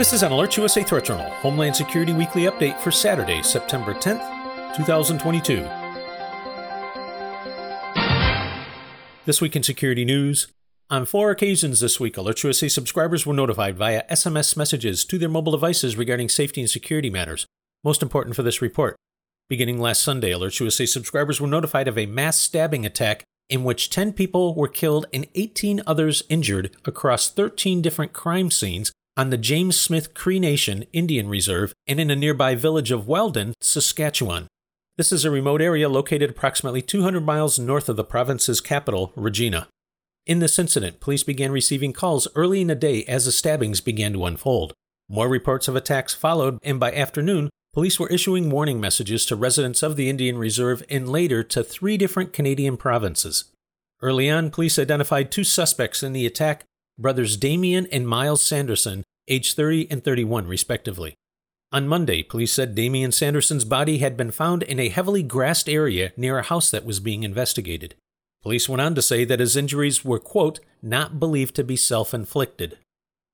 This is an Alerts USA Threat Journal Homeland Security Weekly Update for Saturday, September 10th, 2022. This week in security news. On four occasions this week, Alerts USA subscribers were notified via SMS messages to their mobile devices regarding safety and security matters. Most important for this report. Beginning last Sunday, Alerts USA subscribers were notified of a mass stabbing attack in which 10 people were killed and 18 others injured across 13 different crime scenes on the James Smith Cree Nation Indian Reserve and in a nearby village of Weldon, Saskatchewan. This is a remote area located approximately 200 miles north of the province's capital, Regina. In this incident, police began receiving calls early in the day as the stabbings began to unfold. More reports of attacks followed, and by afternoon, police were issuing warning messages to residents of the Indian Reserve and later to three different Canadian provinces. Early on, police identified two suspects in the attack brothers Damien and Miles Sanderson, aged 30 and 31, respectively. On Monday, police said Damien Sanderson's body had been found in a heavily grassed area near a house that was being investigated. Police went on to say that his injuries were, quote, not believed to be self inflicted.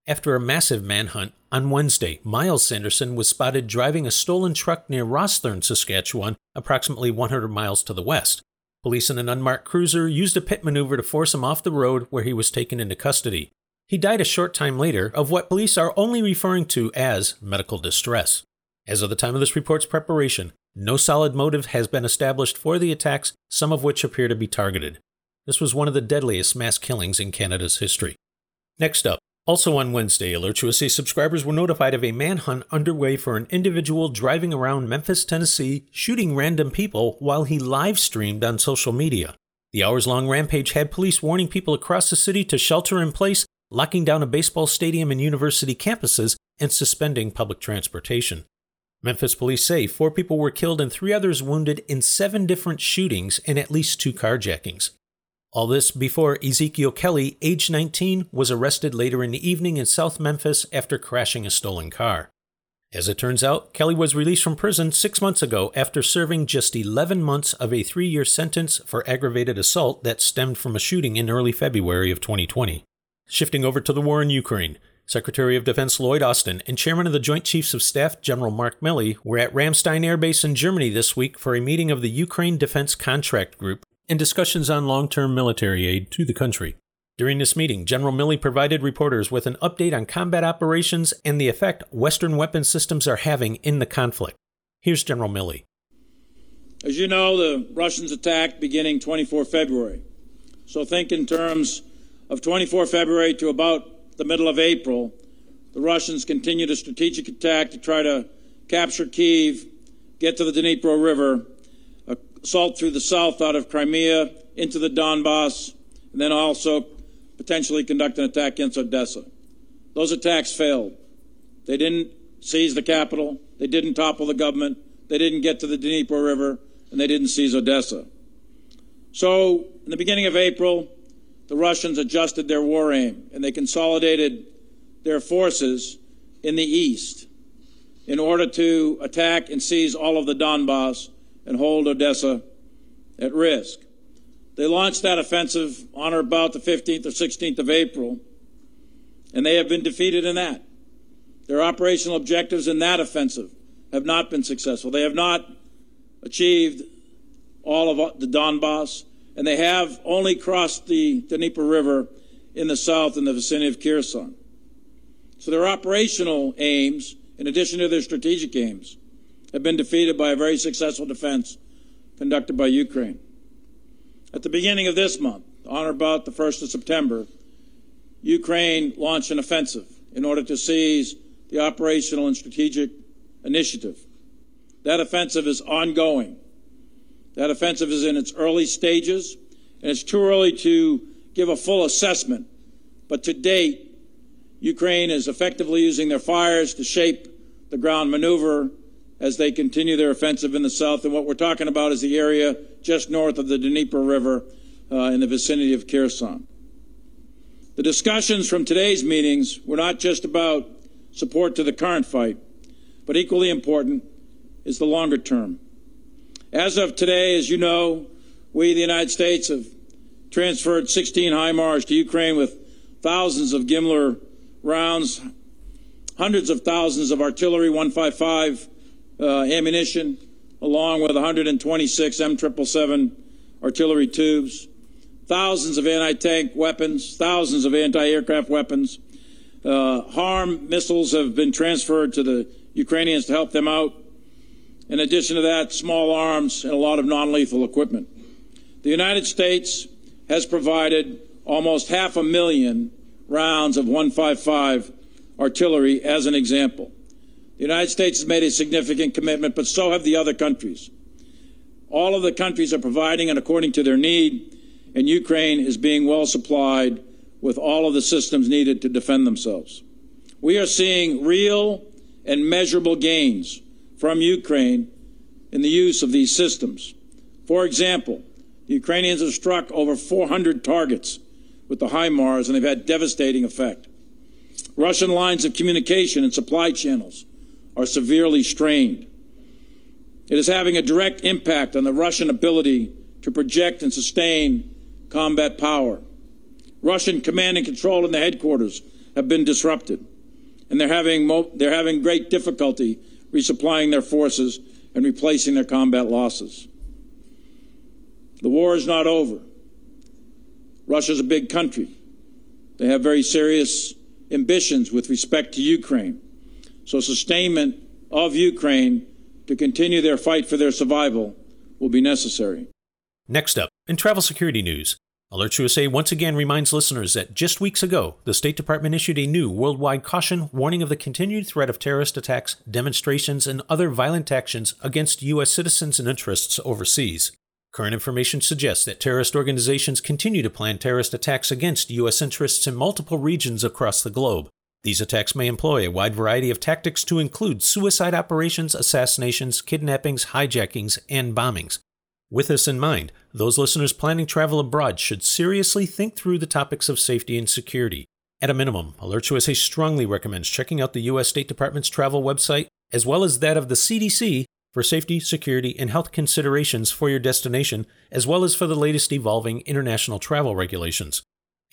After a massive manhunt, on Wednesday, Miles Sanderson was spotted driving a stolen truck near Rosthern, Saskatchewan, approximately 100 miles to the west. Police in an unmarked cruiser used a pit maneuver to force him off the road where he was taken into custody. He died a short time later of what police are only referring to as medical distress. As of the time of this report's preparation, no solid motive has been established for the attacks, some of which appear to be targeted. This was one of the deadliest mass killings in Canada's history. Next up, also on Wednesday, Alerts USA subscribers were notified of a manhunt underway for an individual driving around Memphis, Tennessee, shooting random people while he live streamed on social media. The hours long rampage had police warning people across the city to shelter in place locking down a baseball stadium and university campuses, and suspending public transportation. Memphis police say four people were killed and three others wounded in seven different shootings and at least two carjackings. All this before Ezekiel Kelly, age 19, was arrested later in the evening in South Memphis after crashing a stolen car. As it turns out, Kelly was released from prison six months ago after serving just 11 months of a three year sentence for aggravated assault that stemmed from a shooting in early February of 2020. Shifting over to the war in Ukraine, Secretary of Defense Lloyd Austin and Chairman of the Joint Chiefs of Staff General Mark Milley were at Ramstein Air Base in Germany this week for a meeting of the Ukraine Defense Contact Group and discussions on long term military aid to the country. During this meeting, General Milley provided reporters with an update on combat operations and the effect Western weapon systems are having in the conflict. Here's General Milley. As you know, the Russians attacked beginning 24 February. So think in terms of 24 February to about the middle of April, the Russians continued a strategic attack to try to capture Kiev, get to the Dnipro River, assault through the south out of Crimea into the Donbass, and then also potentially conduct an attack against Odessa. Those attacks failed. They didn't seize the capital, they didn't topple the government, they didn't get to the Dnipro River, and they didn't seize Odessa. So, in the beginning of April, the Russians adjusted their war aim and they consolidated their forces in the east in order to attack and seize all of the Donbass and hold Odessa at risk. They launched that offensive on or about the 15th or 16th of April, and they have been defeated in that. Their operational objectives in that offensive have not been successful. They have not achieved all of the Donbass and they have only crossed the Dnieper River in the south in the vicinity of Kherson. So their operational aims, in addition to their strategic aims, have been defeated by a very successful defense conducted by Ukraine. At the beginning of this month, on or about the 1st of September, Ukraine launched an offensive in order to seize the operational and strategic initiative. That offensive is ongoing. That offensive is in its early stages, and it's too early to give a full assessment. But to date, Ukraine is effectively using their fires to shape the ground maneuver as they continue their offensive in the south. And what we're talking about is the area just north of the Dnieper River uh, in the vicinity of Kherson. The discussions from today's meetings were not just about support to the current fight, but equally important is the longer term. As of today, as you know, we, the United States, have transferred 16 HIMARS to Ukraine with thousands of GMLRS rounds hundreds of thousands of artillery 155 uh, ammunition, along with 126 M777 artillery tubes, thousands of anti tank weapons, thousands of anti aircraft weapons. Uh, HARM missiles have been transferred to the Ukrainians to help them out. In addition to that, small arms and a lot of non lethal equipment. The United States has provided almost half a million rounds of 155 artillery as an example. The United States has made a significant commitment, but so have the other countries. All of the countries are providing and according to their need, and Ukraine is being well supplied with all of the systems needed to defend themselves. We are seeing real and measurable gains from Ukraine in the use of these systems. For example, the Ukrainians have struck over 400 targets with the HIMARS, and they've had devastating effect. Russian lines of communication and supply channels are severely strained. It is having a direct impact on the Russian ability to project and sustain combat power. Russian command and control in the headquarters have been disrupted, and they're having, they're having great difficulty resupplying their forces and replacing their combat losses. The war is not over. Russia's a big country. They have very serious ambitions with respect to Ukraine. So, sustainment of Ukraine to continue their fight for their survival will be necessary. Next up, in travel security news, Alerts USA once again reminds listeners that just weeks ago, the State Department issued a new worldwide caution warning of the continued threat of terrorist attacks, demonstrations, and other violent actions against U.S. citizens and interests overseas. Current information suggests that terrorist organizations continue to plan terrorist attacks against U.S. interests in multiple regions across the globe. These attacks may employ a wide variety of tactics to include suicide operations, assassinations, kidnappings, hijackings, and bombings. With this in mind, those listeners planning travel abroad should seriously think through the topics of safety and security. At a minimum, Alerts USA strongly recommends checking out the U.S. State Department's travel website, as well as that of the CDC, for safety, security, and health considerations for your destination, as well as for the latest evolving international travel regulations.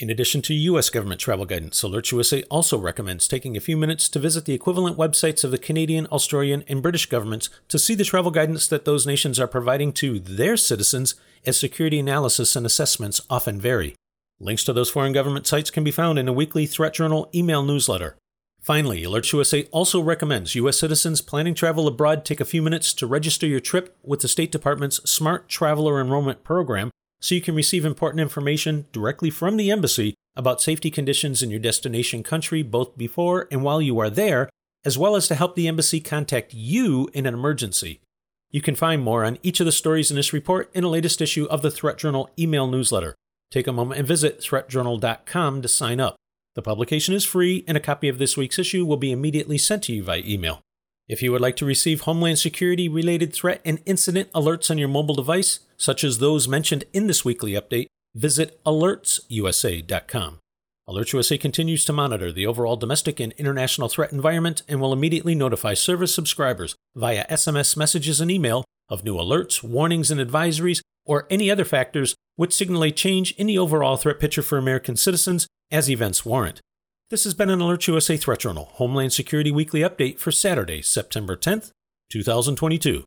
In addition to U.S. government travel guidance, Alerts USA also recommends taking a few minutes to visit the equivalent websites of the Canadian, Australian, and British governments to see the travel guidance that those nations are providing to their citizens, as security analysis and assessments often vary. Links to those foreign government sites can be found in a weekly Threat Journal email newsletter. Finally, Alerts USA also recommends U.S. citizens planning travel abroad take a few minutes to register your trip with the State Department's Smart Traveler Enrollment Program so you can receive important information directly from the embassy about safety conditions in your destination country both before and while you are there, as well as to help the embassy contact you in an emergency. You can find more on each of the stories in this report in the latest issue of the Threat Journal email newsletter. Take a moment and visit threatjournal.com to sign up. The publication is free, and a copy of this week's issue will be immediately sent to you via email. If you would like to receive Homeland Security related threat and incident alerts on your mobile device, such as those mentioned in this weekly update, visit alertsusa.com. Alerts USA continues to monitor the overall domestic and international threat environment and will immediately notify service subscribers via SMS messages and email of new alerts, warnings, and advisories, or any other factors which signal a change in the overall threat picture for American citizens as events warrant. This has been an Alerts USA Threat Journal Homeland Security Weekly Update for Saturday, September 10th, 2022.